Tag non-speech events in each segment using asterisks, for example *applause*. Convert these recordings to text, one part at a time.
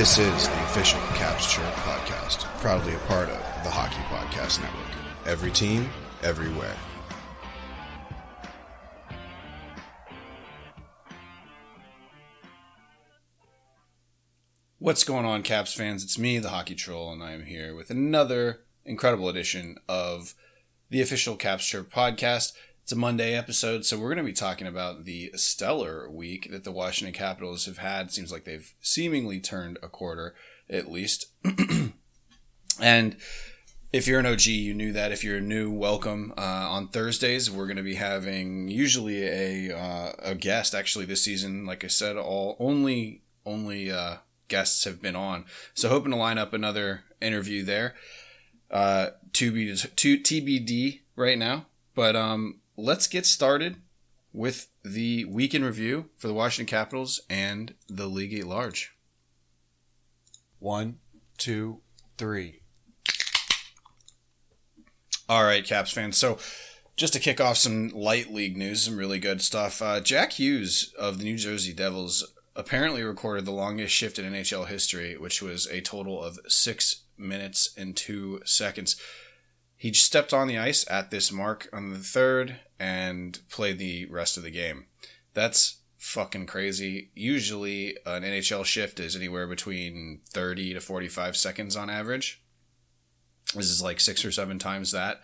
This is the official Caps Chirp podcast, proudly a part of the Hockey Podcast Network. Every team, everywhere. What's going on, Caps fans? It's me, the Hockey Troll, and I am here with another incredible edition of the official Caps Chirp podcast. It's a Monday episode, so we're going to be talking about the stellar week that the Washington Capitals have had. Seems like they've seemingly turned a quarter, at least. *clears throat* and if you're an OG, you knew that. If you're new, welcome. Uh, on Thursdays, we're going to be having usually a uh, a guest. Actually, this season, like I said, all only only uh, guests have been on. So hoping to line up another interview there. Uh, to be to TBD right now, but um, let's get started with the week in review for the Washington Capitals and the league at large. One, two, three. All right, Caps fans. So, just to kick off some light league news, some really good stuff. Uh, Jack Hughes of the New Jersey Devils apparently recorded the longest shift in NHL history, which was a total of six minutes and two seconds. He stepped on the ice at this mark on the third and played the rest of the game. That's fucking crazy. Usually, an NHL shift is anywhere between 30 to 45 seconds on average. This is like six or seven times that.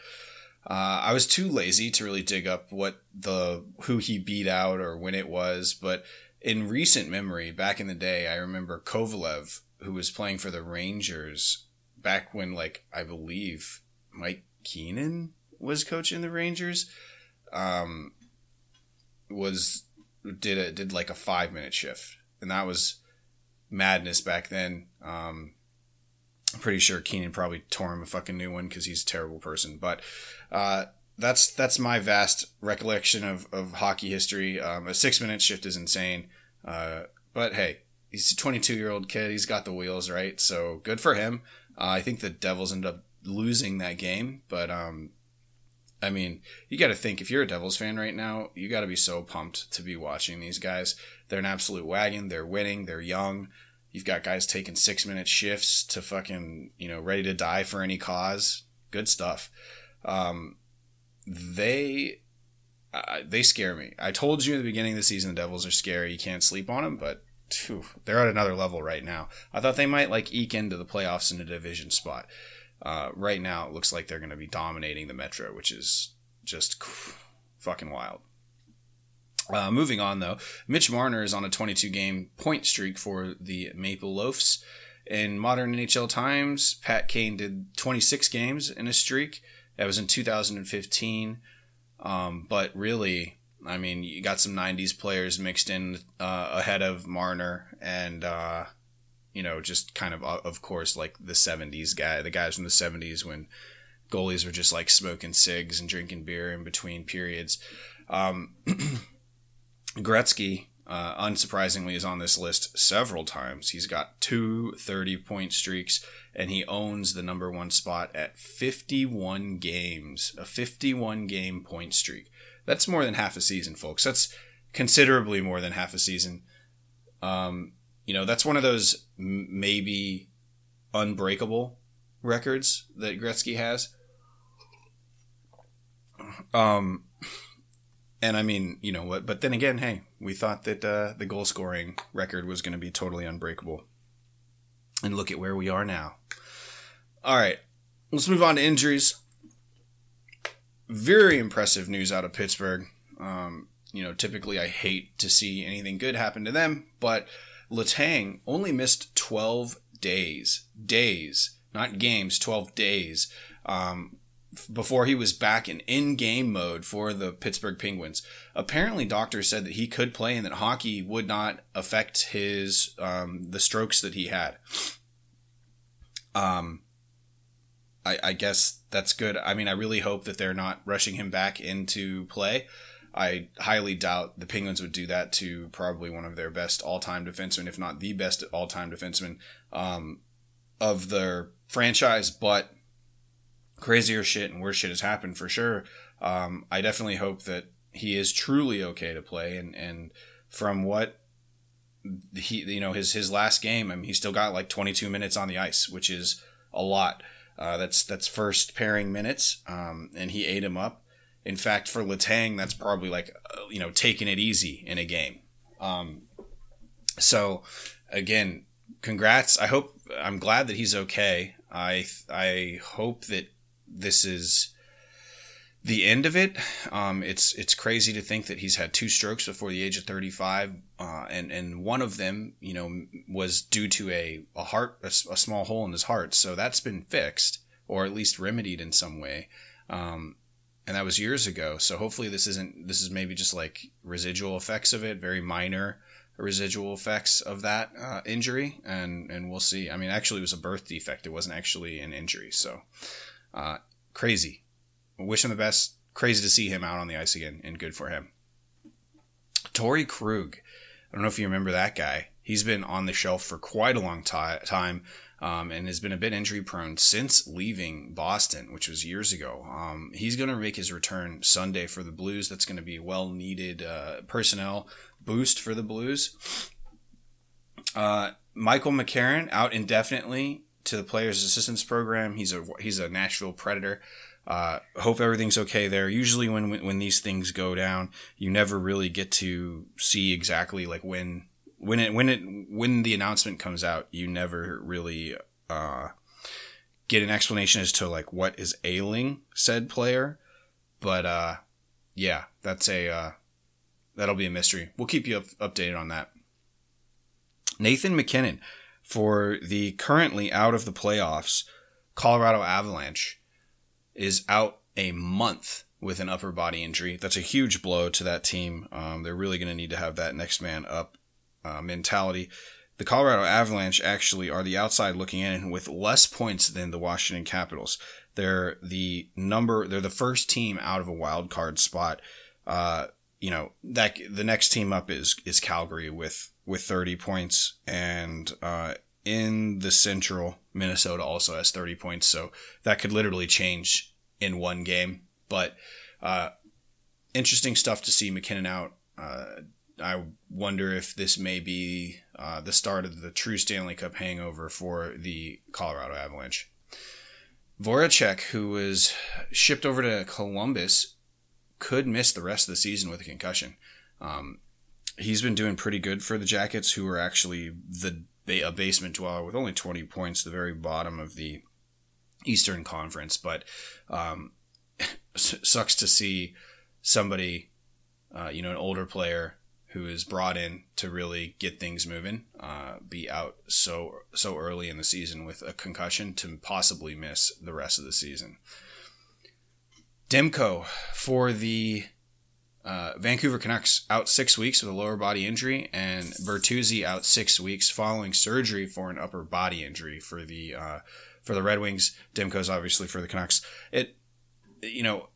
Uh, I was too lazy to really dig up what the who he beat out or when it was, but in recent memory, back in the day, I remember Kovalev, who was playing for the Rangers back when, like, I believe Mike Keenan was coaching the Rangers. Um, was did a did like a five minute shift, and that was madness back then. Um, I'm pretty sure Keenan probably tore him a fucking new one because he's a terrible person. But uh, that's that's my vast recollection of, of hockey history. Um, a six minute shift is insane. Uh, but hey, he's a 22 year old kid. He's got the wheels right, so good for him. Uh, I think the Devils ended up losing that game, but um, I mean, you got to think if you're a Devils fan right now, you got to be so pumped to be watching these guys. They're an absolute wagon. They're winning. They're young. You've got guys taking six minute shifts to fucking, you know, ready to die for any cause. Good stuff. Um, they, uh, they scare me. I told you at the beginning of the season the Devils are scary. You can't sleep on them, but they're at another level right now. I thought they might like eke into the playoffs in a division spot. Uh, right now, it looks like they're going to be dominating the Metro, which is just fucking wild. Uh, moving on, though, Mitch Marner is on a 22 game point streak for the Maple Loafs. In modern NHL times, Pat Kane did 26 games in a streak. That was in 2015. Um, but really, I mean, you got some 90s players mixed in uh, ahead of Marner, and uh, you know, just kind of, uh, of course, like the 70s guy, the guys from the 70s when goalies were just like smoking cigs and drinking beer in between periods. Um, *clears throat* Gretzky, uh, unsurprisingly, is on this list several times. He's got two 30 point streaks, and he owns the number one spot at 51 games, a 51 game point streak. That's more than half a season, folks. That's considerably more than half a season. Um, you know, that's one of those maybe unbreakable records that Gretzky has. Um, and I mean, you know what? But then again, hey, we thought that uh, the goal scoring record was going to be totally unbreakable, and look at where we are now. All right, let's move on to injuries. Very impressive news out of Pittsburgh. Um, you know, typically I hate to see anything good happen to them, but Letang only missed 12 days, days, not games, 12 days, um, before he was back in in-game mode for the Pittsburgh Penguins. Apparently, doctors said that he could play and that hockey would not affect his um, the strokes that he had. Um, I, I guess that's good. I mean, I really hope that they're not rushing him back into play. I highly doubt the Penguins would do that to probably one of their best all-time defensemen, if not the best all-time defenseman um, of their franchise. But crazier shit and worse shit has happened for sure. Um, I definitely hope that he is truly okay to play. And, and from what he you know his his last game. I mean, he still got like 22 minutes on the ice, which is a lot. Uh, that's that's first pairing minutes, um, and he ate him up. In fact, for Letang, that's probably like uh, you know taking it easy in a game. Um, so again, congrats. I hope I'm glad that he's okay. I I hope that this is the end of it. Um, it's it's crazy to think that he's had two strokes before the age of 35, uh, and and one of them, you know, was due to a a heart a, a, small hole in his heart. So that's been fixed or at least remedied in some way. Um, and that was years ago. So hopefully this isn't this is maybe just like residual effects of it, very minor residual effects of that uh, injury, and and we'll see. I mean, actually, it was a birth defect. It wasn't actually an injury. So uh, crazy. Wish him the best. Crazy to see him out on the ice again, and good for him. Torey Krug. I don't know if you remember that guy. He's been on the shelf for quite a long t- time um, and has been a bit injury prone since leaving Boston, which was years ago. Um, he's going to make his return Sunday for the Blues. That's going to be a well needed uh, personnel boost for the Blues. Uh, Michael McCarron out indefinitely to the Players Assistance Program. He's a he's a Nashville Predator. Uh, hope everything's okay there. Usually, when when these things go down, you never really get to see exactly like when when it when it when the announcement comes out, you never really uh, get an explanation as to like what is ailing said player. But uh, yeah, that's a uh, that'll be a mystery. We'll keep you up, updated on that. Nathan MacKinnon for the currently out of the playoffs Colorado Avalanche is out a month with an upper body injury. That's a huge blow to that team. Um, they're really going to need to have that next man up uh, mentality. The Colorado Avalanche actually are the outside looking in with less points than the Washington Capitals. They're the number. They're the first team out of a wild card spot. Uh, you know that the next team up is is Calgary with with 30 points, and uh, in the Central, Minnesota also has 30 points. So that could literally change in one game. But uh, interesting stuff to see MacKinnon out. Uh, I wonder if this may be uh, the start of the true Stanley Cup hangover for the Colorado Avalanche. Voracek, who was shipped over to Columbus, could miss the rest of the season with a concussion. Um, he's been doing pretty good for the Jackets, who are actually the a basement dweller with only 20 points, the very bottom of the Eastern Conference. But um, *laughs* sucks to see somebody, uh, you know, an older player who is brought in to really get things moving, uh, be out so so early in the season with a concussion to possibly miss the rest of the season. Demko for the uh, Vancouver Canucks out six weeks with a lower body injury, and Bertuzzi out six weeks following surgery for an upper body injury for the uh, for the Red Wings. Demko's obviously for the Canucks. It, you know,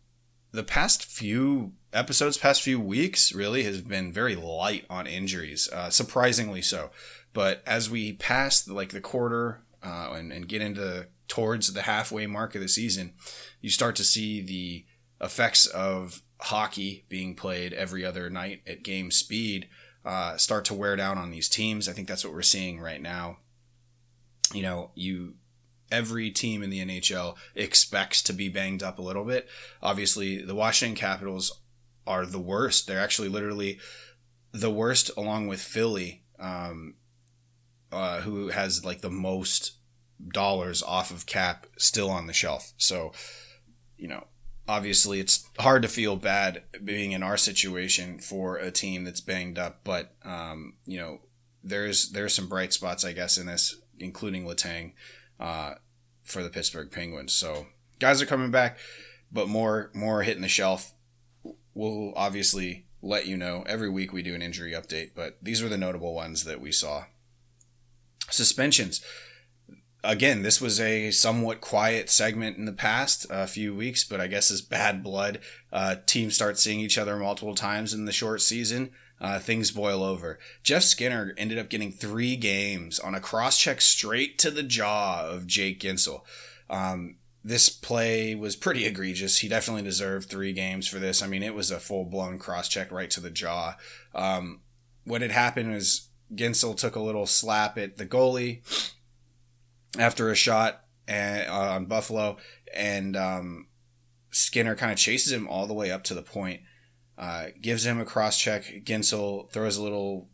the past few episodes, past few weeks, really has been very light on injuries, uh, surprisingly so. But as we pass like the quarter uh, and, and get into towards the halfway mark of the season, you start to see the effects of hockey being played every other night at game speed uh, start to wear down on these teams. I think that's what we're seeing right now. You know, you every team in the NHL expects to be banged up a little bit. Obviously, the Washington Capitals are the worst. They're actually literally the worst, along with Philly, um, uh, who has like the most dollars off of cap still on the shelf. So, you know, obviously it's hard to feel bad being in our situation for a team that's banged up, but um, you know, there's there's some bright spots, I guess, in this, including Letang uh, for the Pittsburgh Penguins. So guys are coming back, but more more hitting the shelf. We'll obviously let you know every week we do an injury update, but these were the notable ones that we saw. Suspensions. Again, this was a somewhat quiet segment in the past a few weeks, but I guess as bad blood, uh, teams start seeing each other multiple times in the short season uh, things boil over. Jeff Skinner ended up getting three games on a cross check straight to the jaw of Jake Guentzel. Um, this play was pretty egregious. He definitely deserved three games for this. I mean, it was a full blown cross check right to the jaw. Um, what had happened was Guentzel took a little slap at the goalie after a shot and, uh, on Buffalo, and um, Skinner kind of chases him all the way up to the point, uh, gives him a cross check. Guentzel throws a little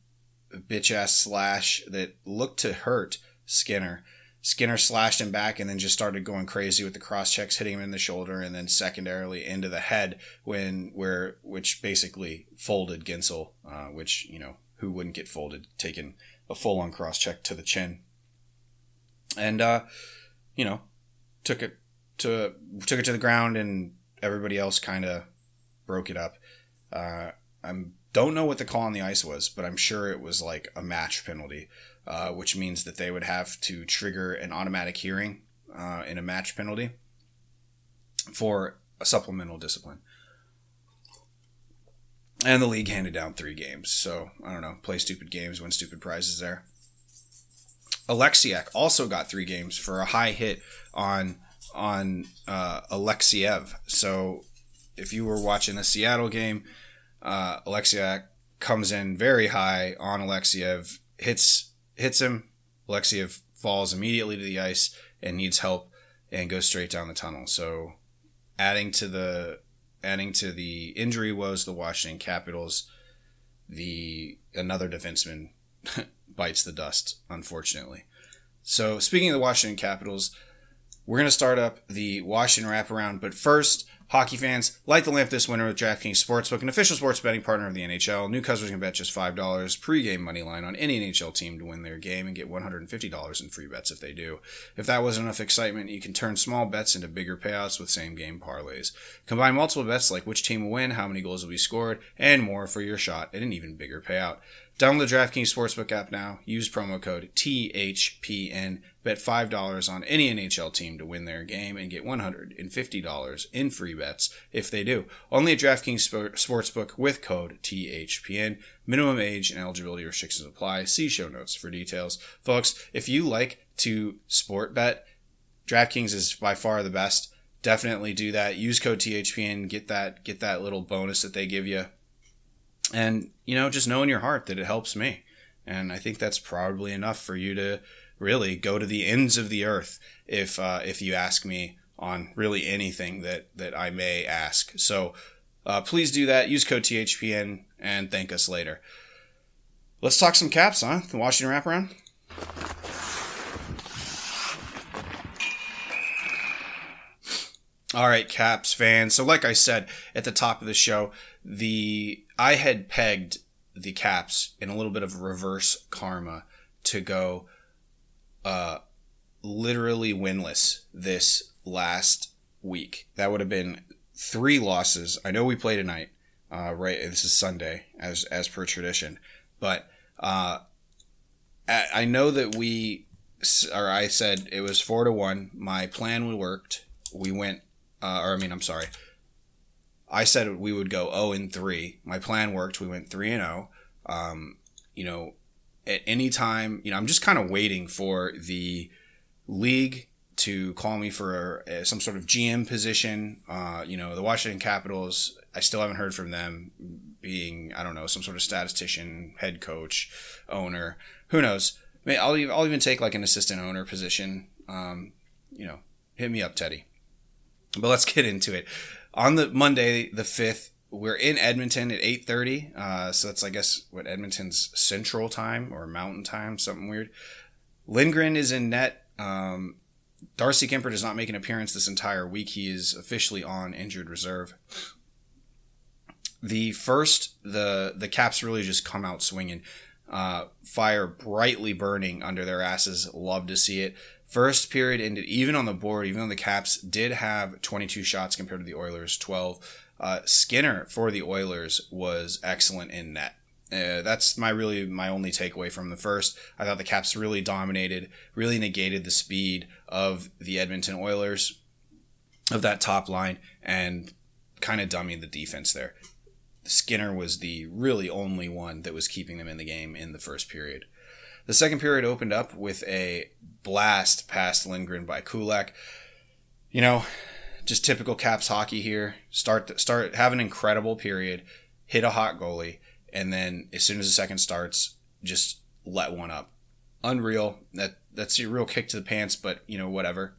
bitch ass slash that looked to hurt Skinner. Skinner slashed him back and then just started going crazy with the cross checks, hitting him in the shoulder and then secondarily into the head when where which basically folded Guentzel, uh, which you know who wouldn't get folded, taking a full on cross check to the chin, and uh, you know took it to took it to the ground and everybody else kind of broke it up. Uh, I don't know what the call on the ice was, but I'm sure it was like a match penalty uh, which means that they would have to trigger an automatic hearing uh, in a match penalty for a supplemental discipline. And the league handed down three games. So, I don't know, play stupid games, win stupid prizes there. Oleksiak also got three games for a high hit on on uh, Alexeyev. So, if you were watching the Seattle game, uh, Oleksiak comes in very high on Alexeyev, hits hits him. Alexeyev falls immediately to the ice and needs help and goes straight down the tunnel. So adding to the adding to the injury woes the Washington Capitals, the another defenseman *laughs* bites the dust, unfortunately. So speaking of the Washington Capitals, we're gonna start up the Washington wraparound, but first Hockey fans, light the lamp this winter with DraftKings Sportsbook, an official sports betting partner of the NHL. New customers can bet just $5 pregame money line on any NHL team to win their game and get $150 in free bets if they do. If that wasn't enough excitement, you can turn small bets into bigger payouts with same game parlays. Combine multiple bets like which team will win, how many goals will be scored, and more for your shot at an even bigger payout. Download the DraftKings Sportsbook app now. Use promo code THPN. Bet $5 on any NHL team to win their game and get $150 in free bets if they do. Only at DraftKings Sportsbook with code THPN. Minimum age and eligibility restrictions apply. See show notes for details. Folks, if you like to sport bet, DraftKings is by far the best. Definitely do that. Use code THPN. Get that get that little bonus that they give you and you know just know in your heart that it helps me. And i think that's probably enough for you to really go to the ends of the earth if uh, if you ask me on really anything that that i may ask. So uh, please do that. Use code thpn and thank us later. Let's talk some caps huh? The washington wraparound? All right caps fans. So like i said at the top of the show the I had pegged the Caps in a little bit of reverse karma to go uh, literally winless this last week. That would have been three losses. I know we play tonight, uh, right? This is Sunday, as as per tradition, but uh, I know that we, or I said it was four to one. My plan worked. We went, uh, or I mean, I'm sorry. I said we would go 0 and 3. My plan worked. We went 3 and 0. Um, you know, at any time, you know, I'm just kind of waiting for the league to call me for a, some sort of GM position. Uh, you know, the Washington Capitals, I still haven't heard from them being, I don't know, some sort of statistician, head coach, owner. Who knows? I mean, I'll, I'll even take like an assistant owner position. Um, you know, hit me up, Teddy. But let's get into it on the Monday, the fifth, we're in Edmonton at eight thirty. Uh, so that's I guess what Edmonton's Central Time or Mountain Time, something weird. Lindgren is in net. Um, Darcy Kuemper does not make an appearance this entire week. He is officially on injured reserve. The first, the the Caps really just come out swinging. Uh, fire brightly burning under their asses. Love to see it. First period ended even on the board, even though the Caps did have 22 shots compared to the Oilers 12. Uh, Skinner for the Oilers was excellent in net. Uh, that's my really my only takeaway from the first. I thought the Caps really dominated, really negated the speed of the Edmonton Oilers, of that top line, and kind of dummied the defense there. Skinner was the really only one that was keeping them in the game in the first period. The second period opened up with a blast past Lindgren by Kulak. You know, just typical Caps hockey here. Start start have an incredible period, hit a hot goalie, and then as soon as the second starts, just let one up. Unreal. That that's a real kick to the pants, but you know whatever.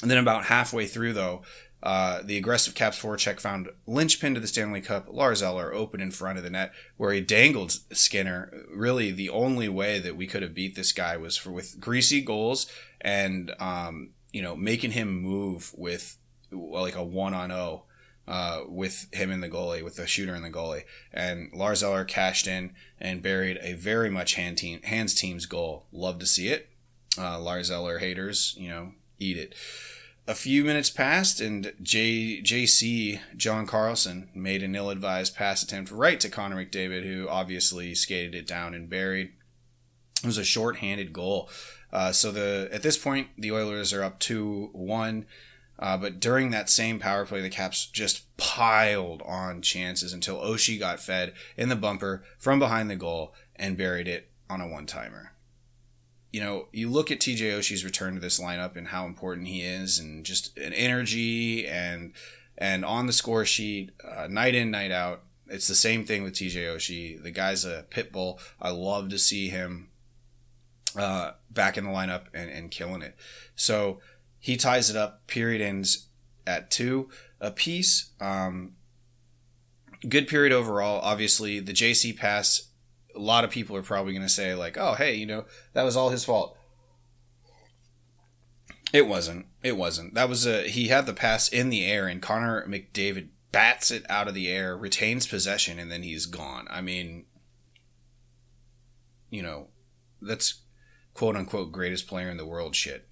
And then about halfway through though, uh, the aggressive Caps forecheck found linchpin to the Stanley Cup. Lars Eller open in front of the net where he dangled Skinner. Really, the only way that we could have beat this guy was for with greasy goals and um, you know making him move with like a one on zero. Uh, with him in the goalie, with the shooter in the goalie, and Lars Eller cashed in and buried a very much hand team, hands team's goal. Love to see it. Uh, Lars Eller haters, you know, eat it a few minutes passed, and J, JC John Carlson made an ill-advised pass attempt right to Connor McDavid, who obviously skated it down and buried. It was a short-handed goal. Uh, so the at this point, the Oilers are up two one. Uh, but during that same power play, the Caps just piled on chances until Oshie got fed in the bumper from behind the goal and buried it on a one timer you know, you look at TJ Oshie's return to this lineup and how important he is, and just an energy and and on the score sheet, uh, night in, night out. It's the same thing with TJ Oshie. The guy's a pit bull. I love to see him uh, back in the lineup and, and killing it. So he ties it up. Period ends at two a piece. Um, good period overall. Obviously, the JC pass a lot of people are probably going to say like, "Oh, hey, you know, that was all his fault." It wasn't. It wasn't. That was a he had the pass in the air and Connor McDavid bats it out of the air, retains possession and then he's gone. I mean, you know, that's quote unquote greatest player in the world shit.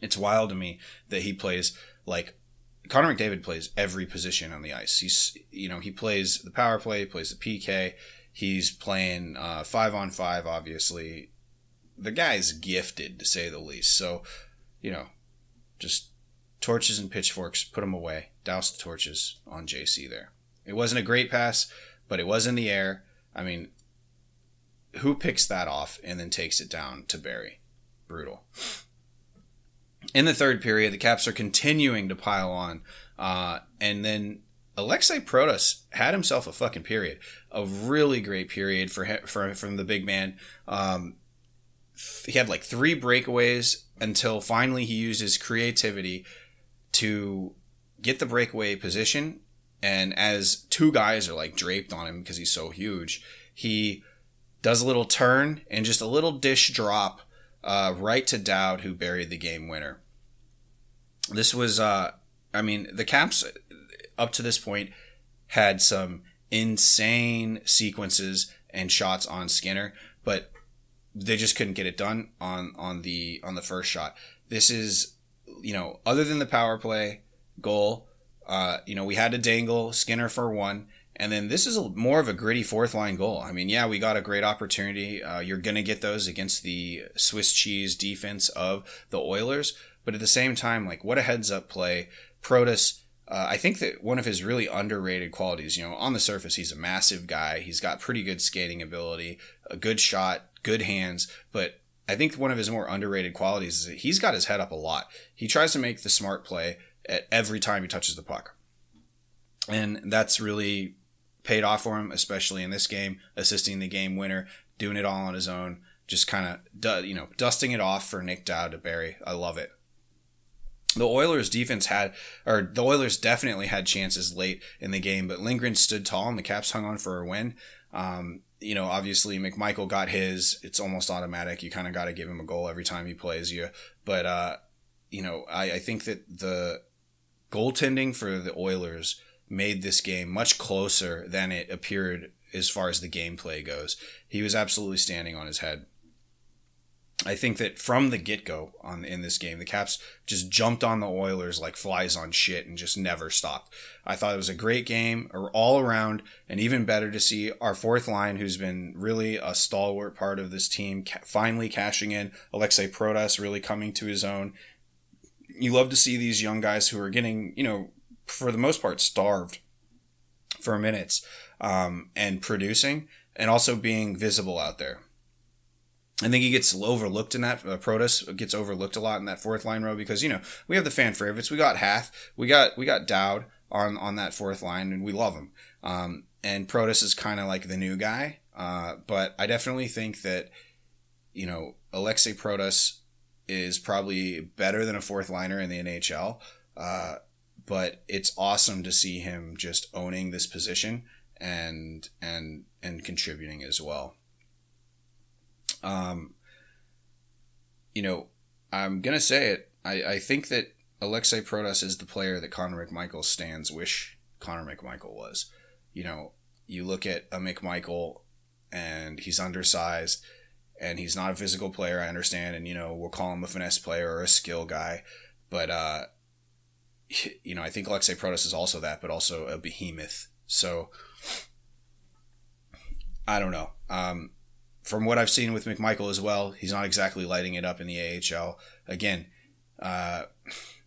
It's wild to me that he plays like Connor McDavid plays every position on the ice. He's you know, he plays the power play, plays the PK, He's playing uh, five on five, obviously. The guy's gifted, to say the least. So, you know, just torches and pitchforks, put them away. Douse the torches on JC there. It wasn't a great pass, but it was in the air. I mean, who picks that off and then takes it down to bury? Brutal. In the third period, the Caps are continuing to pile on. Uh, and then Alexei Protas had himself a fucking period, a really great period for for from the big man. Um, he had like three breakaways until finally he used his creativity to get the breakaway position. And as two guys are like draped on him because he's so huge, he does a little turn and just a little dish drop uh, right to Dowd, who buried the game winner. This was, uh, I mean, the Caps up to this point had some insane sequences and shots on Skinner, but they just couldn't get it done on on the on the first shot. This is you know other than the power play goal, uh, you know we had to dangle Skinner for one. And then this is a, more of a gritty fourth line goal. I mean, yeah, we got a great opportunity. Uh, you're to get those against the Swiss cheese defense of the Oilers. But at the same time, like, what a heads up play. Protas uh, I think that one of his really underrated qualities, you know, on the surface, he's a massive guy. He's got pretty good skating ability, a good shot, good hands. But I think one of his more underrated qualities is that he's got his head up a lot. He tries to make the smart play at every time he touches the puck. And that's really paid off for him, especially in this game, assisting the game winner, doing it all on his own, just kind of, you know, dusting it off for Nick Dowd to bury. I love it the Oilers defense had, or the Oilers definitely had chances late in the game, but Lindgren stood tall and the Caps hung on for a win. Um, you know, obviously McMichael got his. It's almost automatic. You kind of got to give him a goal every time he plays you. But, uh, you know, I, I think that the goaltending for the Oilers made this game much closer than it appeared as far as the gameplay goes. He was absolutely standing on his head. I think that from the get go on in this game, the Caps just jumped on the Oilers like flies on shit and just never stopped. I thought it was a great game all around, and even better to see our fourth line, who's been really a stalwart part of this team, finally cashing in. Alexei Protas really coming to his own. You love to see these young guys who are getting, you know, for the most part, starved for minutes um, and producing, and also being visible out there. I think he gets overlooked in that. Uh, Protas gets overlooked a lot in that fourth line row because you know we have the fan favorites. We got Hath, we got we got Dowd on on that fourth line, and we love him. Um, and Protas is kind of like the new guy. Uh, but I definitely think that, you know, Alexei Protas is probably better than a fourth liner in the NHL. Uh, but it's awesome to see him just owning this position and and and contributing as well. Um, you know, I'm gonna say it. I, I think that Alexei Protas is the player that Connor McMichael stands wish Connor McMichael was. You know, you look at a McMichael and he's undersized and he's not a physical player, I understand, and you know, we'll call him a finesse player or a skill guy. But uh *laughs* you know, I think Alexei Protas is also that, but also a behemoth. So I don't know. Um, from what I've seen with McMichael as well, he's not exactly lighting it up in the AHL. Again, uh,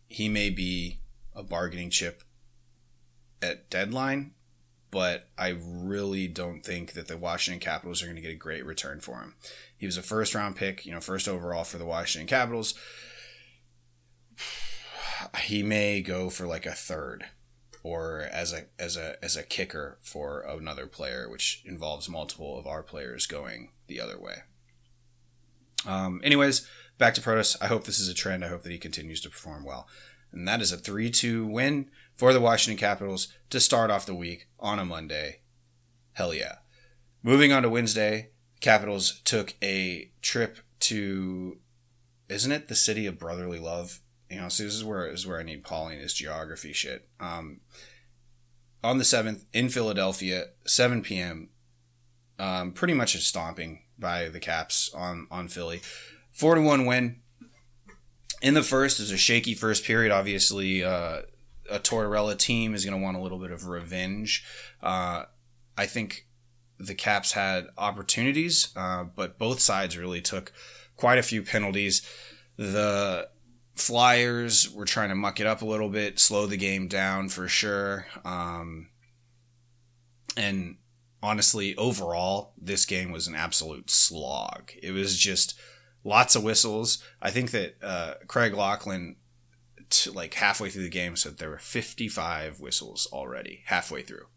he may be a bargaining chip at deadline, but I really don't think that the Washington Capitals are going to get a great return for him. He was a first round pick, you know, first overall for the Washington Capitals. *sighs* He may go for like a third or as a as a as a kicker for another player, which involves multiple of our players going the other way. Um, anyways, back to Protas. I hope this is a trend. I hope that he continues to perform well. And that is a 3 2 win for the Washington Capitals to start off the week on a Monday. Hell yeah. Moving on to Wednesday, Capitals took a trip to, isn't it the city of brotherly love? You know, so this is where is where I need Pauline is geography shit. Um, on the seventh in Philadelphia, seven p.m. Um, pretty much a stomping by the Caps on on Philly, four to one win. In the first, is a shaky first period. Obviously, uh, a Tortorella team is going to want a little bit of revenge. Uh, I think the Caps had opportunities, uh, but both sides really took quite a few penalties. The Flyers were trying to muck it up a little bit, slow the game down for sure. Um, and honestly, overall, this game was an absolute slog. It was just lots of whistles. I think that uh, Craig Laughlin, t- like halfway through the game, said there were 55 whistles already, halfway through.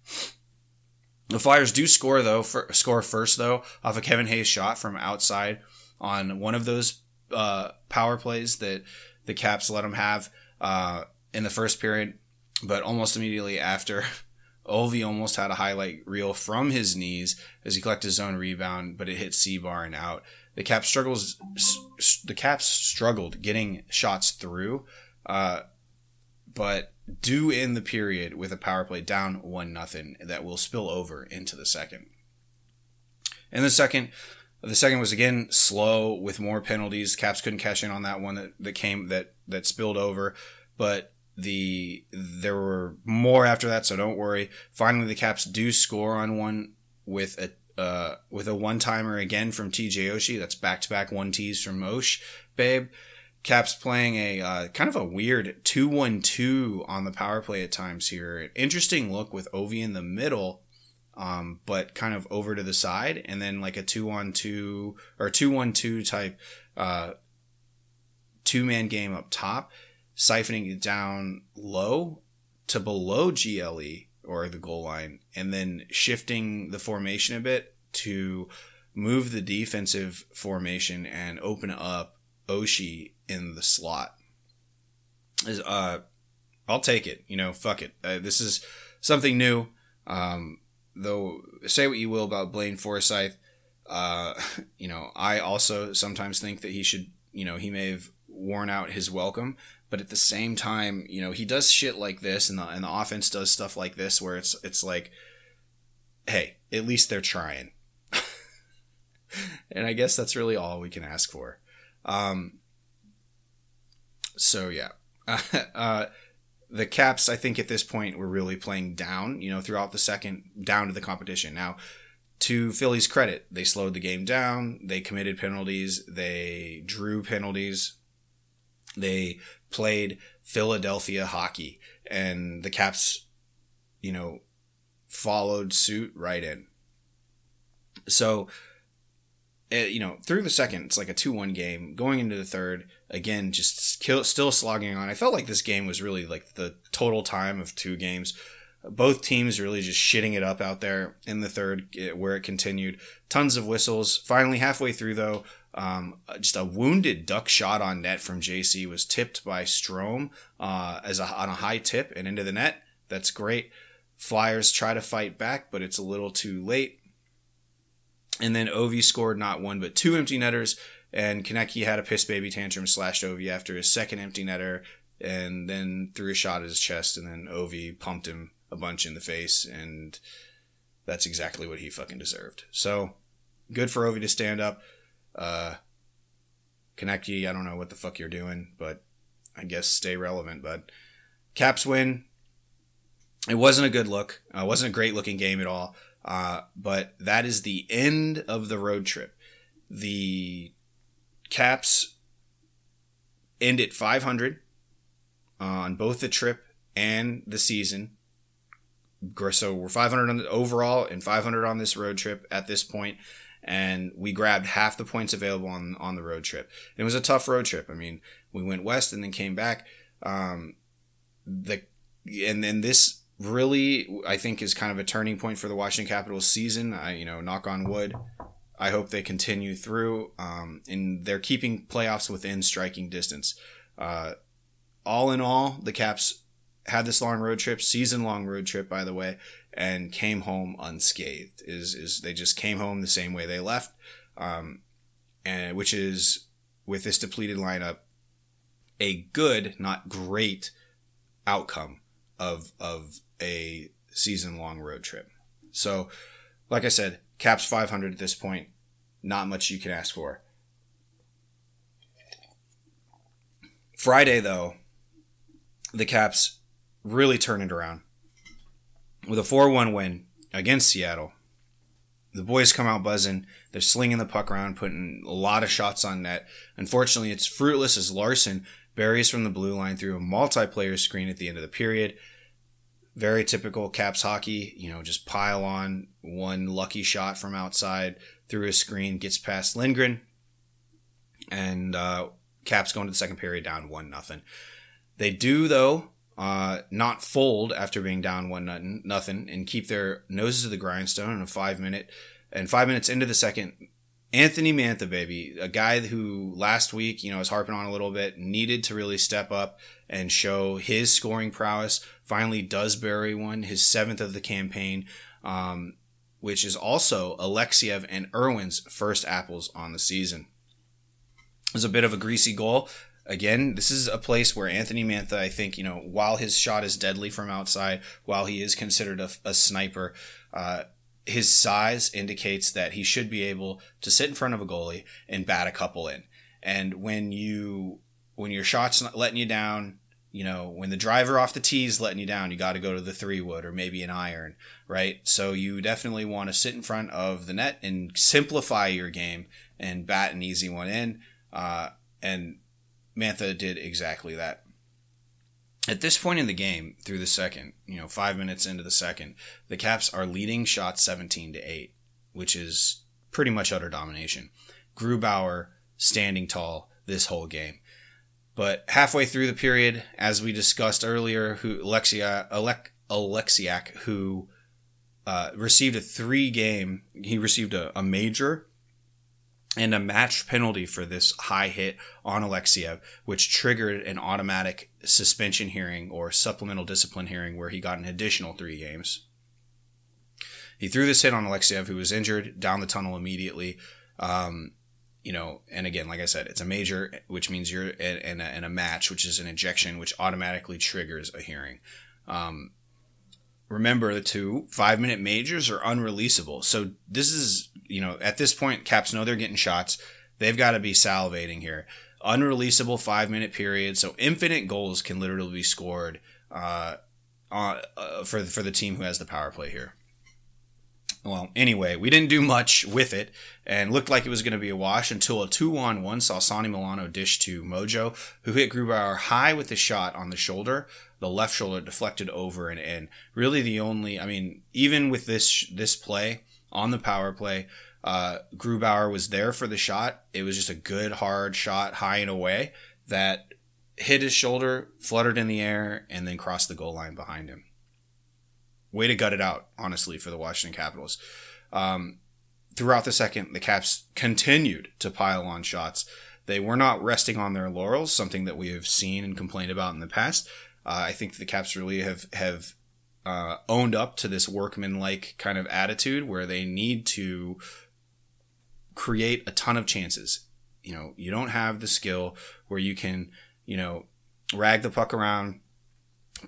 The Flyers do score though, for, score first though, off a Kevin Hayes shot from outside on one of those uh, power plays that the Caps let him have uh, in the first period, but almost immediately after, *laughs* Ovi almost had a highlight reel from his knees as he collected his own rebound, but it hit C bar and out. The Caps struggles. The Caps struggled getting shots through, uh, but do in the period with a power play down one nothing that will spill over into the second. In the second, the second was again slow with more penalties. Caps couldn't cash in on that one that, that came that that spilled over, but the there were more after that, so don't worry. Finally, the Caps do score on one with a uh, with a one timer again from TJ Oshie. That's back to back one T's from Osh, babe. Caps playing a uh, kind of a weird 2 1 2 on the power play at times here. Interesting look with Ovi in the middle um, but kind of over to the side, and then like a two on two or two one two type uh, two man game up top, siphoning it down low to below GLE or the goal line, and then shifting the formation a bit to move the defensive formation and open up Oshie in the slot. Is uh, I'll take it. You know, fuck it. Uh, this is something new. Um, though say what you will about Blaine Forsythe, uh, *laughs* you know, I also sometimes think that he should, you know, he may have worn out his welcome, but at the same time, you know, he does shit like this, and the and the offense does stuff like this where it's it's like, hey, at least they're trying, *laughs* and I guess that's really all we can ask for. Um, so yeah, *laughs* uh, the Caps, I think at this point were really playing down, you know, throughout the second, down to the competition. Now, to Philly's credit, they slowed the game down. They committed penalties. They drew penalties. They played Philadelphia hockey, and the Caps, you know, followed suit right in. So it, you know, through the second, it's like a 2 1 game. Going into the third, again, just kill, still slogging on. I felt like this game was really like the total time of two games. Both teams really just shitting it up out there in the third, eh, where it continued. Tons of whistles. Finally, halfway through though, um, just a wounded duck shot on net from JC was tipped by Strome uh, as a, on a high tip and into the net. That's great. Flyers try to fight back, but it's a little too late. And then Ovi scored not one but two empty netters, and Konecny had a piss baby tantrum slashed Ovi after his second empty netter, and then threw a shot at his chest, and then Ovi pumped him a bunch in the face, and that's exactly what he fucking deserved. So good for Ovi to stand up. Uh, I don't know what the fuck you're doing, but I guess stay relevant, bud. Caps win. It wasn't a good look. Uh, it wasn't a great looking game at all. Uh, but that is the end of the road trip. The Caps end at 500 on both the trip and the season. So we're 500 on the overall and 500 on this road trip at this point, and we grabbed half the points available on on the road trip. It was a tough road trip. I mean, we went west and then came back. Um, the and then this really I think is kind of a turning point for the Washington Capitals season. I you know knock on wood. I hope they continue through, um, and they're keeping playoffs within striking distance. Uh, all in all, the Caps had this long road trip, season long road trip, by the way, and came home unscathed. Is is they just came home the same way they left, um, and which is with this depleted lineup, a good, not great, outcome of of a season long road trip. So, like I said, Caps 500 at this point, not much you can ask for. Friday though, the Caps really turned it around with a 4 1 win against Seattle. The boys come out buzzing. They're slinging the puck around, putting a lot of shots on net. Unfortunately, it's fruitless as Larsson buries from the blue line through a multiplayer screen at the end of the period. Very typical Caps hockey, you know, just pile on one lucky shot from outside through a screen, gets past Lindgren, and uh, Caps going to the second period down one nothing. They do though uh, not fold after being down one nothing, nothing, and keep their noses to the grindstone in a five minute. And five minutes into the second, Anthony Mantha, baby, a guy who last week, you know, was harping on a little bit, needed to really step up and show his scoring prowess. Finally, does bury one, his seventh of the campaign, um, which is also Alexeyev and Irwin's first apples on the season. It was a bit of a greasy goal again, this is a place where Anthony Mantha, I think, you know, while his shot is deadly from outside, while he is considered a, a sniper, uh, his size indicates that he should be able to sit in front of a goalie and bat a couple in. And when you when your shot's not letting you down, you know, when the driver off the tee is letting you down, you got to go to the three wood or maybe an iron, right? So you definitely want to sit in front of the net and simplify your game and bat an easy one in. Uh, and Mantha did exactly that. At this point in the game, through the second, you know, five minutes into the second, the Caps are leading shots 17 to 8, which is pretty much utter domination. Grubauer standing tall this whole game. But halfway through the period, as we discussed earlier, who Alexia, Alec, Oleksiak, who uh, received a three game, he received a, a major and a match penalty for this high hit on Alexeyev, which triggered an automatic suspension hearing or supplemental discipline hearing where he got an additional three games. He threw this hit on Alexeyev, who was injured, down the tunnel immediately. Um, you know, and again, like I said, it's a major, which means you're in a, in a match, which is an injection, which automatically triggers a hearing. Um, remember the two five minute majors are unreleasable. So this is, you know, at this point, Caps know they're getting shots. They've got to be salivating here. Unreleasable five minute period. So infinite goals can literally be scored uh, uh, for, for the team who has the power play here. Well, anyway, we didn't do much with it and looked like it was going to be a wash until a 2 on 1 saw Sonny Milano dish to Mojo, who hit Grubauer high with the shot on the shoulder the left shoulder deflected over and in. Really, the only, I mean, even with this this play on the power play, uh, Grubauer was there for the shot. It was just a good hard shot, high and away that hit his shoulder, fluttered in the air, and then crossed the goal line behind him. Way to gut it out, honestly, for the Washington Capitals. Um, throughout the second, the Caps continued to pile on shots. They were not resting on their laurels, something that we have seen and complained about in the past. Uh, I think the Caps really have have uh, owned up to this workman-like kind of attitude where they need to create a ton of chances. You know, you don't have the skill where you can, you know, rag the puck around,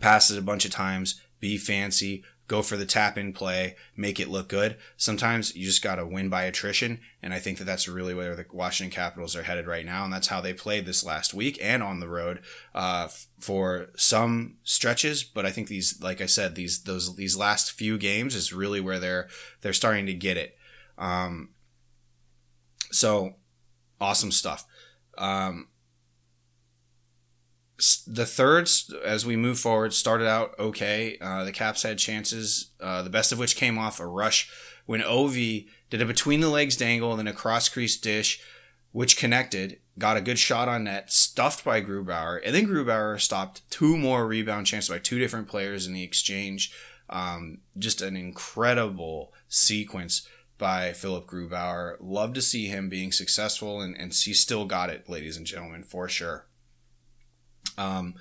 pass it a bunch of times, be fancy, go for the tap in play, make it look good. Sometimes you just got to win by attrition. And I think that that's really where the Washington Capitals are headed right now. And that's how they played this last week and on the road uh, for some stretches. But I think these, like I said, these, those, these last few games is really where they're, they're starting to get it. Um, so awesome stuff. Um, the thirds, as we move forward, started out okay. Uh, the Caps had chances, uh, the best of which came off a rush when Ovi did a between the legs dangle and then a cross crease dish, which connected, got a good shot on net, stuffed by Grubauer, and then Grubauer stopped two more rebound chances by two different players in the exchange. Um, just an incredible sequence by Philipp Grubauer. Love to see him being successful, and, and he still got it, ladies and gentlemen, for sure. Um,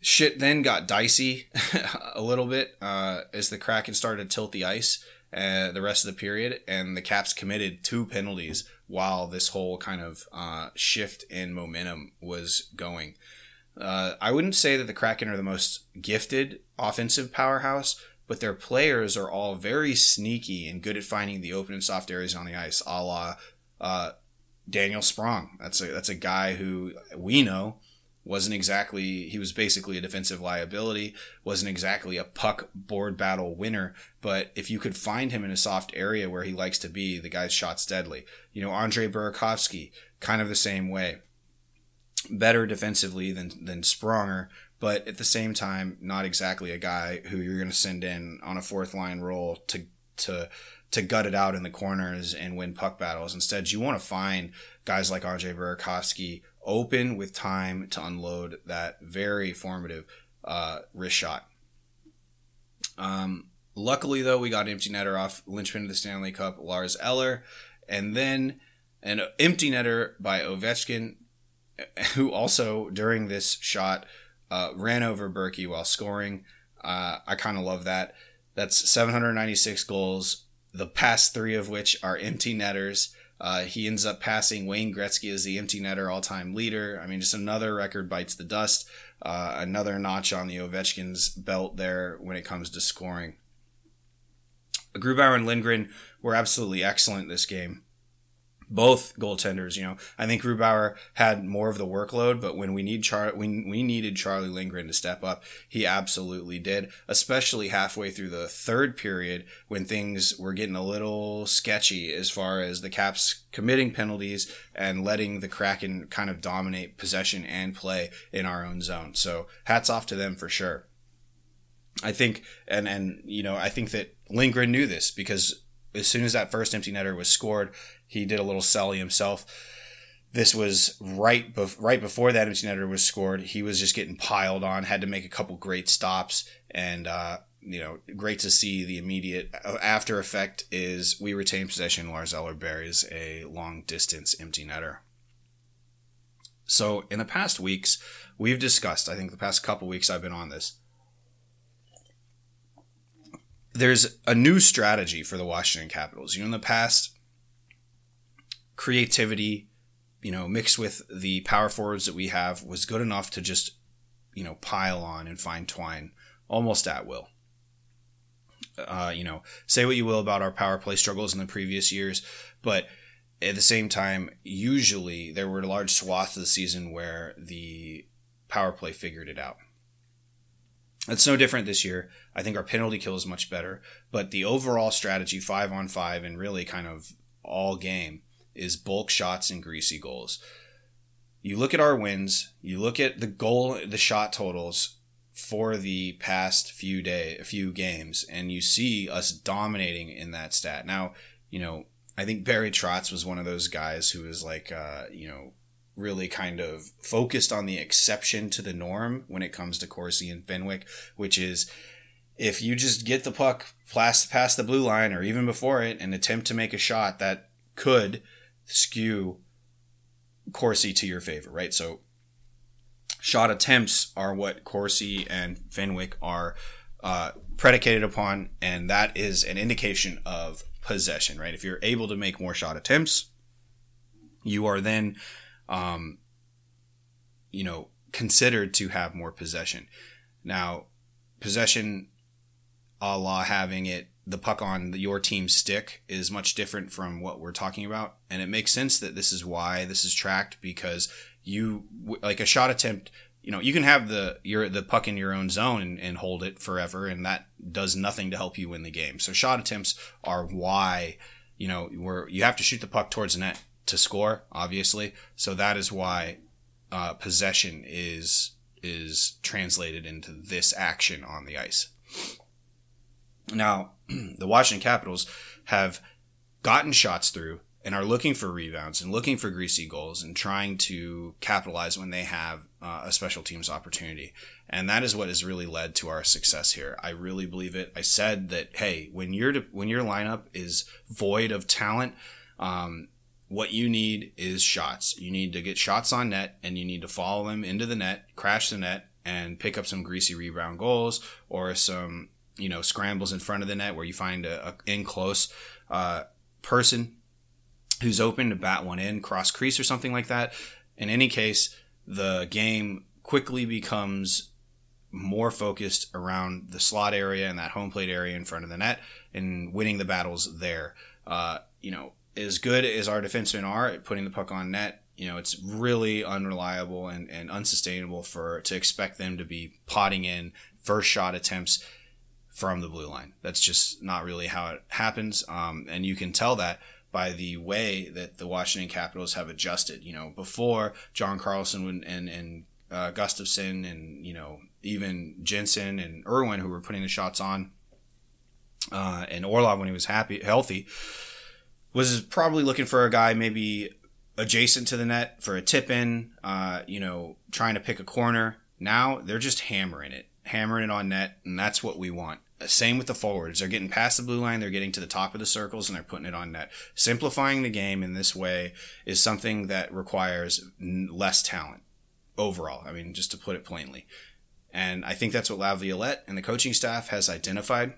shit then got dicey *laughs* a little bit uh, as the Kraken started to tilt the ice uh, the rest of the period, and the Caps committed two penalties while this whole kind of uh, shift in momentum was going. Uh, I wouldn't say that the Kraken are the most gifted offensive powerhouse, but their players are all very sneaky and good at finding the open and soft areas on the ice, a la uh, Daniel Sprong. That's a that's a guy who we know wasn't exactly he was basically a defensive liability wasn't exactly a puck board battle winner but if you could find him in a soft area where he likes to be the guy's shot's deadly. You know andre burakovsky kind of the same way. Better defensively than than spronger but at the same time not exactly a guy who you're going to send in on a fourth line role to to to gut it out in the corners and win puck battles. Instead you want to find guys like andre burakovsky open with time to unload that very formative uh, wrist shot. Um, luckily, though, we got empty netter off linchpin of the Stanley Cup, Lars Eller, and then an empty netter by Ovechkin, *laughs* who also during this shot uh, ran over Berkey while scoring. Uh, I kind of love that. That's 796 goals, the past three of which are empty netters. Uh, he ends up passing Wayne Gretzky as the empty netter all time leader. I mean, just another record bites the dust. Uh, another notch on the Ovechkin's belt there when it comes to scoring. Grubauer and Lindgren were absolutely excellent this game both goaltenders. You know, I think Grubauer had more of the workload, but when we need Char, we we needed Charlie Lindgren to step up, he absolutely did. Especially halfway through the third period, when things were getting a little sketchy as far as the Caps committing penalties and letting the Kraken kind of dominate possession and play in our own zone. So hats off to them for sure. I think, and and you know, I think that Lindgren knew this because as soon as that first empty netter was scored, he did a little selly himself. This was right bef- right before that empty netter was scored. He was just getting piled on, had to make a couple great stops, and uh, you know, great to see the immediate uh, after effect is we retain possession. Lars Eller buries a long distance empty netter. So in the past weeks, we've discussed. I think the past couple weeks I've been on this there's a new strategy for the Washington Capitals. You know, in the past, creativity, you know, mixed with the power forwards that we have was good enough to just, you know, pile on and find twine almost at will. Uh, you know, say what you will about our power play struggles in the previous years, but at the same time, usually there were large swaths of the season where the power play figured it out. It's no different this year. I think our penalty kill is much better, but the overall strategy, five on five, and really kind of all game, is bulk shots and greasy goals. You look at our wins, you look at the goal, the shot totals for the past few day, a few games, and you see us dominating in that stat. Now, you know, I think Barry Trotz was one of those guys who was like, uh, you know, really kind of focused on the exception to the norm when it comes to Corsi and Fenwick, which is if you just get the puck past, past the blue line or even before it and attempt to make a shot that could skew Corsi to your favor, right? So shot attempts are what Corsi and Fenwick are uh, predicated upon, and that is an indication of possession, right? If you're able to make more shot attempts, you are then, um, you know, considered to have more possession. Now, possession a la having it the puck on your team's stick is much different from what we're talking about. And it makes sense that this is why this is tracked because you like a shot attempt you know you can have the your the puck in your own zone and, and hold it forever and that does nothing to help you win the game. So shot attempts are why you know where you have to shoot the puck towards the net to score obviously. So that is why uh, possession is is translated into this action on the ice now, *clears throat* the Washington Capitals have gotten shots through and are looking for rebounds and looking for greasy goals and trying to capitalize when they have uh, a special teams opportunity. And that is what has really led to our success here. I really believe it. I said that hey, when your when your lineup is void of talent, um, what you need is shots. You need to get shots on net and you need to follow them into the net, crash the net, and pick up some greasy rebound goals or some you know scrambles in front of the net where you find a, a in close uh, person who's open to bat one in cross crease or something like that. In any case, the game quickly becomes more focused around the slot area and that home plate area in front of the net and winning the battles there. Uh, you know, as good as our defensemen are at putting the puck on net, you know, it's really unreliable and, and unsustainable for to expect them to be potting in first shot attempts from the blue line. That's just not really how it happens. Um, and you can tell that by the way that the Washington Capitals have adjusted. You know, before John Carlson and, and uh, Gustafsson and, you know, even Jensen and Irwin who were putting the shots on, uh, and Orlov when he was happy, healthy, was probably looking for a guy maybe adjacent to the net for a tip in, uh, you know, trying to pick a corner. Now they're just hammering it, hammering it on net, and that's what we want. Same with the forwards. They're getting past the blue line, they're getting to the top of the circles, and they're putting it on net. Simplifying the game in this way is something that requires less talent overall. I mean, just to put it plainly. And I think that's what Laviolette and the coaching staff has identified.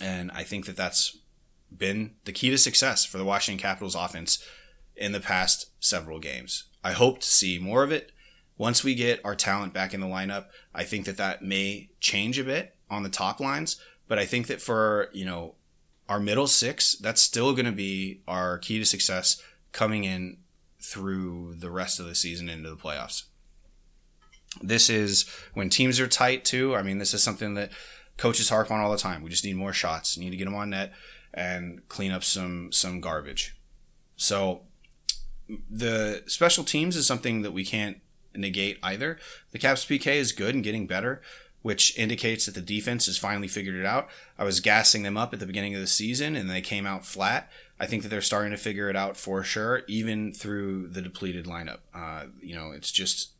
And I think that that's been the key to success for the Washington Capitals offense in the past several games. I hope to see more of it. Once we get our talent back in the lineup, I think that that may change a bit on the top lines. But I think that for, you know, our middle six, that's still going to be our key to success coming in through the rest of the season into the playoffs. This is when teams are tight too. I mean, this is something that coaches harp on all the time. We just need more shots. need to get them on net and clean up some some garbage. So the special teams is something that we can't negate either. The Caps PK is good and getting better which indicates that the defense has finally figured it out. I was gassing them up at the beginning of the season and they came out flat. I think that they're starting to figure it out for sure, even through the depleted lineup. Uh, you know, it's just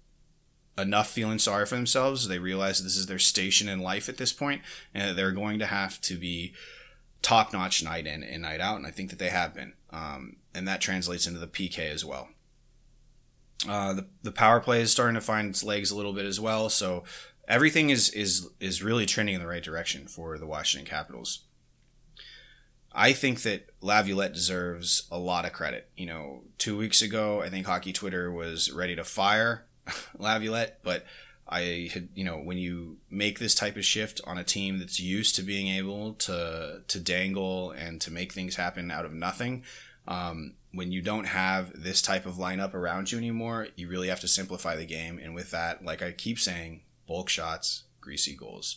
enough feeling sorry for themselves. They realize this is their station in life at this point, and they're going to have to be top notch night in and night out. And I think that they have been. Um, and that translates into the PK as well. Uh, the, the power play is starting to find its legs a little bit as well. So everything is is is really trending in the right direction for the Washington Capitals. I think that Laviolette deserves a lot of credit. You know, two weeks ago, I think Hockey Twitter was ready to fire *laughs* Laviolette, but I had, you know, when you make this type of shift on a team that's used to being able to to dangle and to make things happen out of nothing, um, when you don't have this type of lineup around you anymore, you really have to simplify the game. And with that, like I keep saying, bulk shots, greasy goals.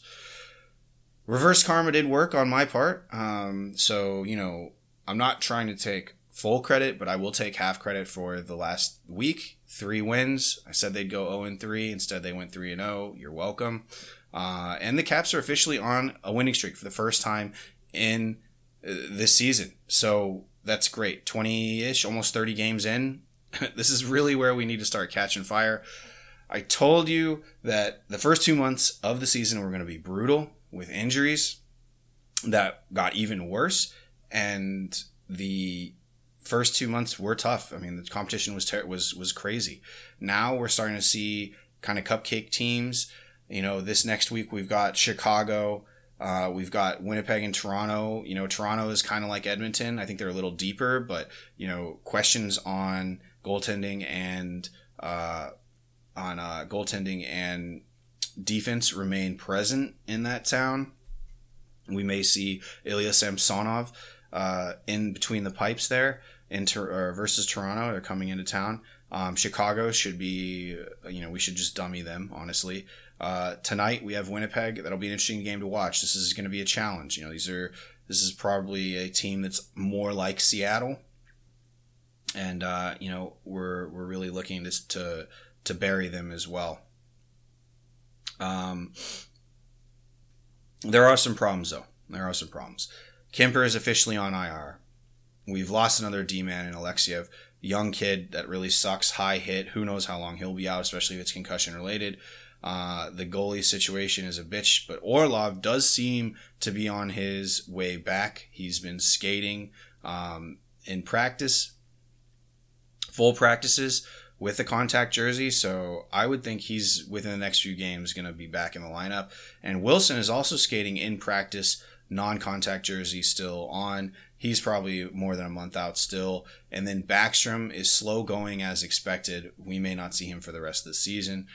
Reverse karma did work on my part. Um, so, you know, I'm not trying to take full credit, but I will take half credit for the last week. Three wins. I said they'd go 0 and 3. Instead, they went 3 and 0. You're welcome. Uh, and the Caps are officially on a winning streak for the first time in uh, this season. So that's great. 20 ish, almost 30 games in. *laughs* this is really where we need to start catching fire. I told you that the first two months of the season were going to be brutal. with injuries that got even worse, and the first two months were tough. I mean, the competition was ter- was was crazy. Now we're starting to see kind of cupcake teams. You know, this next week we've got Chicago. Uh, we've got Winnipeg and Toronto. You know, Toronto is kind of like Edmonton. I think they're a little deeper, but you know, questions on goaltending and uh, on uh, goaltending and defense remain present in that town. We may see Ilya Samsonov uh, in between the pipes there in ter- versus Toronto. They're coming into town. Um, Chicago should be, you know, we should just dummy them, honestly. Uh, tonight we have Winnipeg. That'll be an interesting game to watch. This is going to be a challenge. You know, these are this is probably a team that's more like Seattle, and uh, you know we're we're really looking to to to bury them as well. Um, there are some problems though. There are some problems. Kuemper is officially on IR. We've lost another D man in Alexeyev. young kid that really sucks, high hit. Who knows how long he'll be out, especially if it's concussion related. Uh, the goalie situation is a bitch, but Orlov does seem to be on his way back. He's been skating um, in practice, full practices with the contact jersey. So I would think he's within the next few games going to be back in the lineup. And Wilson is also skating in practice, non contact jersey still on. He's probably more than a month out still. And then Backstrom is slow going as expected. We may not see him for the rest of the season.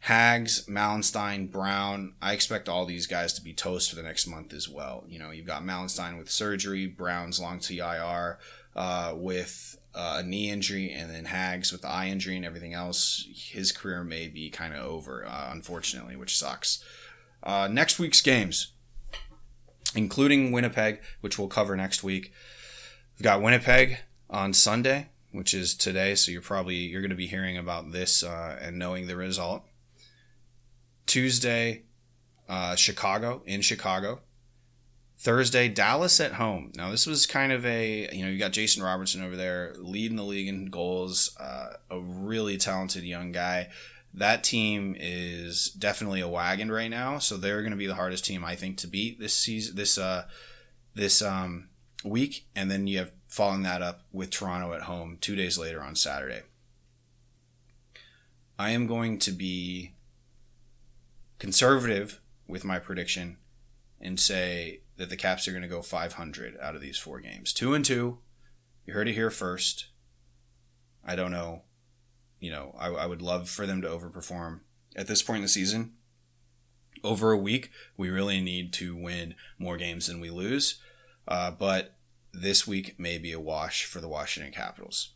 Hags, Malenstyn, Brown. I expect all these guys to be toast for the next month as well. You know, you've got Malenstyn with surgery, Brown's long TIR uh, with uh, a knee injury, and then Hags with the eye injury and everything else. His career may be kind of over, uh, unfortunately, which sucks. Uh, next week's games, including Winnipeg, which we'll cover next week. We've got Winnipeg on Sunday, which is today, so you're probably you're going to be hearing about this uh, and knowing the result. Tuesday, uh, Chicago in Chicago. Thursday, Dallas at home. Now, this was kind of a, you know, you got Jason Robertson over there leading the league in goals, uh, a really talented young guy. That team is definitely a wagon right now, so they're going to be the hardest team I think to beat this season, this uh, this um, week, and then you have following that up with Toronto at home two days later on Saturday. I am going to be conservative with my prediction and say that the Caps are going to go 500 out of these four games. Two and two. You heard it here first. I don't know. You know, I, I would love for them to overperform at this point in the season. Over a week, we really need to win more games than we lose. Uh, but this week may be a wash for the Washington Capitals.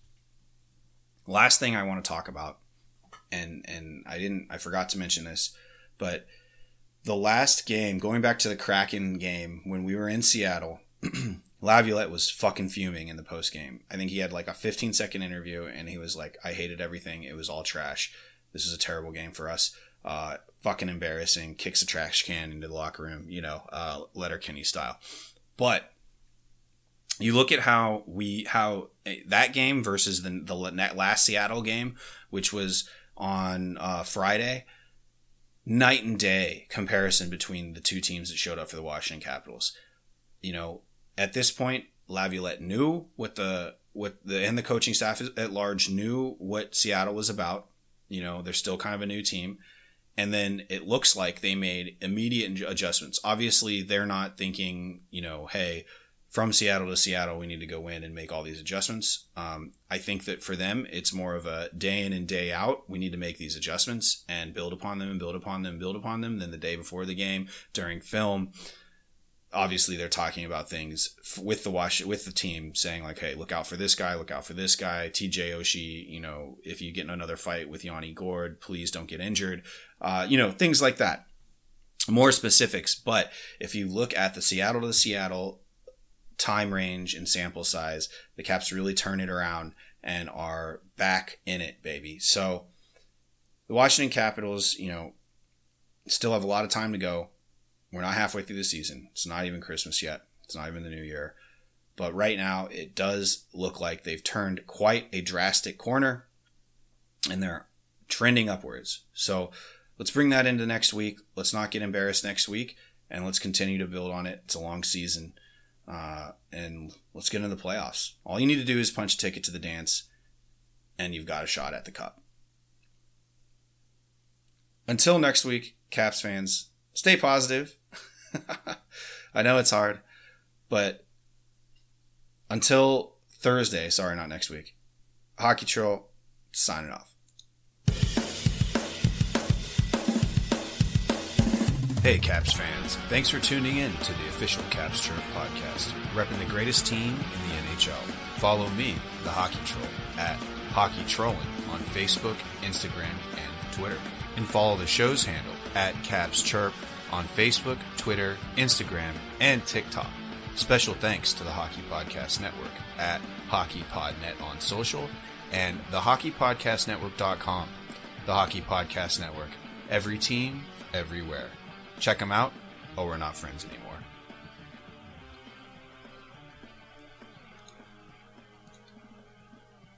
Last thing I want to talk about, and and I didn't, I forgot to mention this, but the last game, going back to the Kraken game when we were in Seattle, *clears throat* Laviolette was fucking fuming in the post game. I think he had like a 15 second interview and he was like, I hated everything. It was all trash. This was a terrible game for us. Uh, fucking embarrassing. Kicks a trash can into the locker room, you know, uh, Letterkenny style. But you look at how we, how eh, that game versus the, the last Seattle game, which was on uh, Friday night and day comparison between the two teams that showed up for the Washington Capitals. You know, at this point, Laviolette knew what the what the and the coaching staff at large knew what Seattle was about. You know, they're still kind of a new team. And then it looks like they made immediate adjustments. Obviously, they're not thinking, you know, hey, from Seattle to Seattle, we need to go in and make all these adjustments. Um, I think that for them, it's more of a day in and day out. We need to make these adjustments and build upon them and build upon them, and build upon them. Then the day before the game, during film, obviously they're talking about things with the wash with the team, saying like, "Hey, look out for this guy. Look out for this guy." TJ Oshie, you know, if you get in another fight with Yanni Gourde, please don't get injured. Uh, you know, things like that. More specifics, but if you look at the Seattle to Seattle time range and sample size, the Caps really turn it around and are back in it, baby. So the Washington Capitals, you know, still have a lot of time to go. We're not halfway through the season. It's not even Christmas yet. It's not even the new year. But right now, it does look like they've turned quite a drastic corner and they're trending upwards. So let's bring that into next week. Let's not get embarrassed next week and let's continue to build on it. It's a long season, uh, and let's get into the playoffs. All you need to do is punch a ticket to the dance, and you've got a shot at the cup. Until next week, Caps fans, stay positive. *laughs* I know it's hard, but until Thursday, sorry, not next week, Hockey Troll signing off. Hey, Caps fans. Thanks for tuning in to the official Caps Chirp podcast, repping the greatest team in the NHL. Follow me, the Hockey Troll, at Hockey Trolling on Facebook, Instagram, and Twitter. And follow the show's handle at Caps Chirp on Facebook, Twitter, Instagram, and TikTok. Special thanks to the Hockey Podcast Network at HockeyPodNet on social and the HockeyPodcastNetwork.com. The Hockey Podcast Network. Every team, everywhere. Check them out, or we're not friends anymore.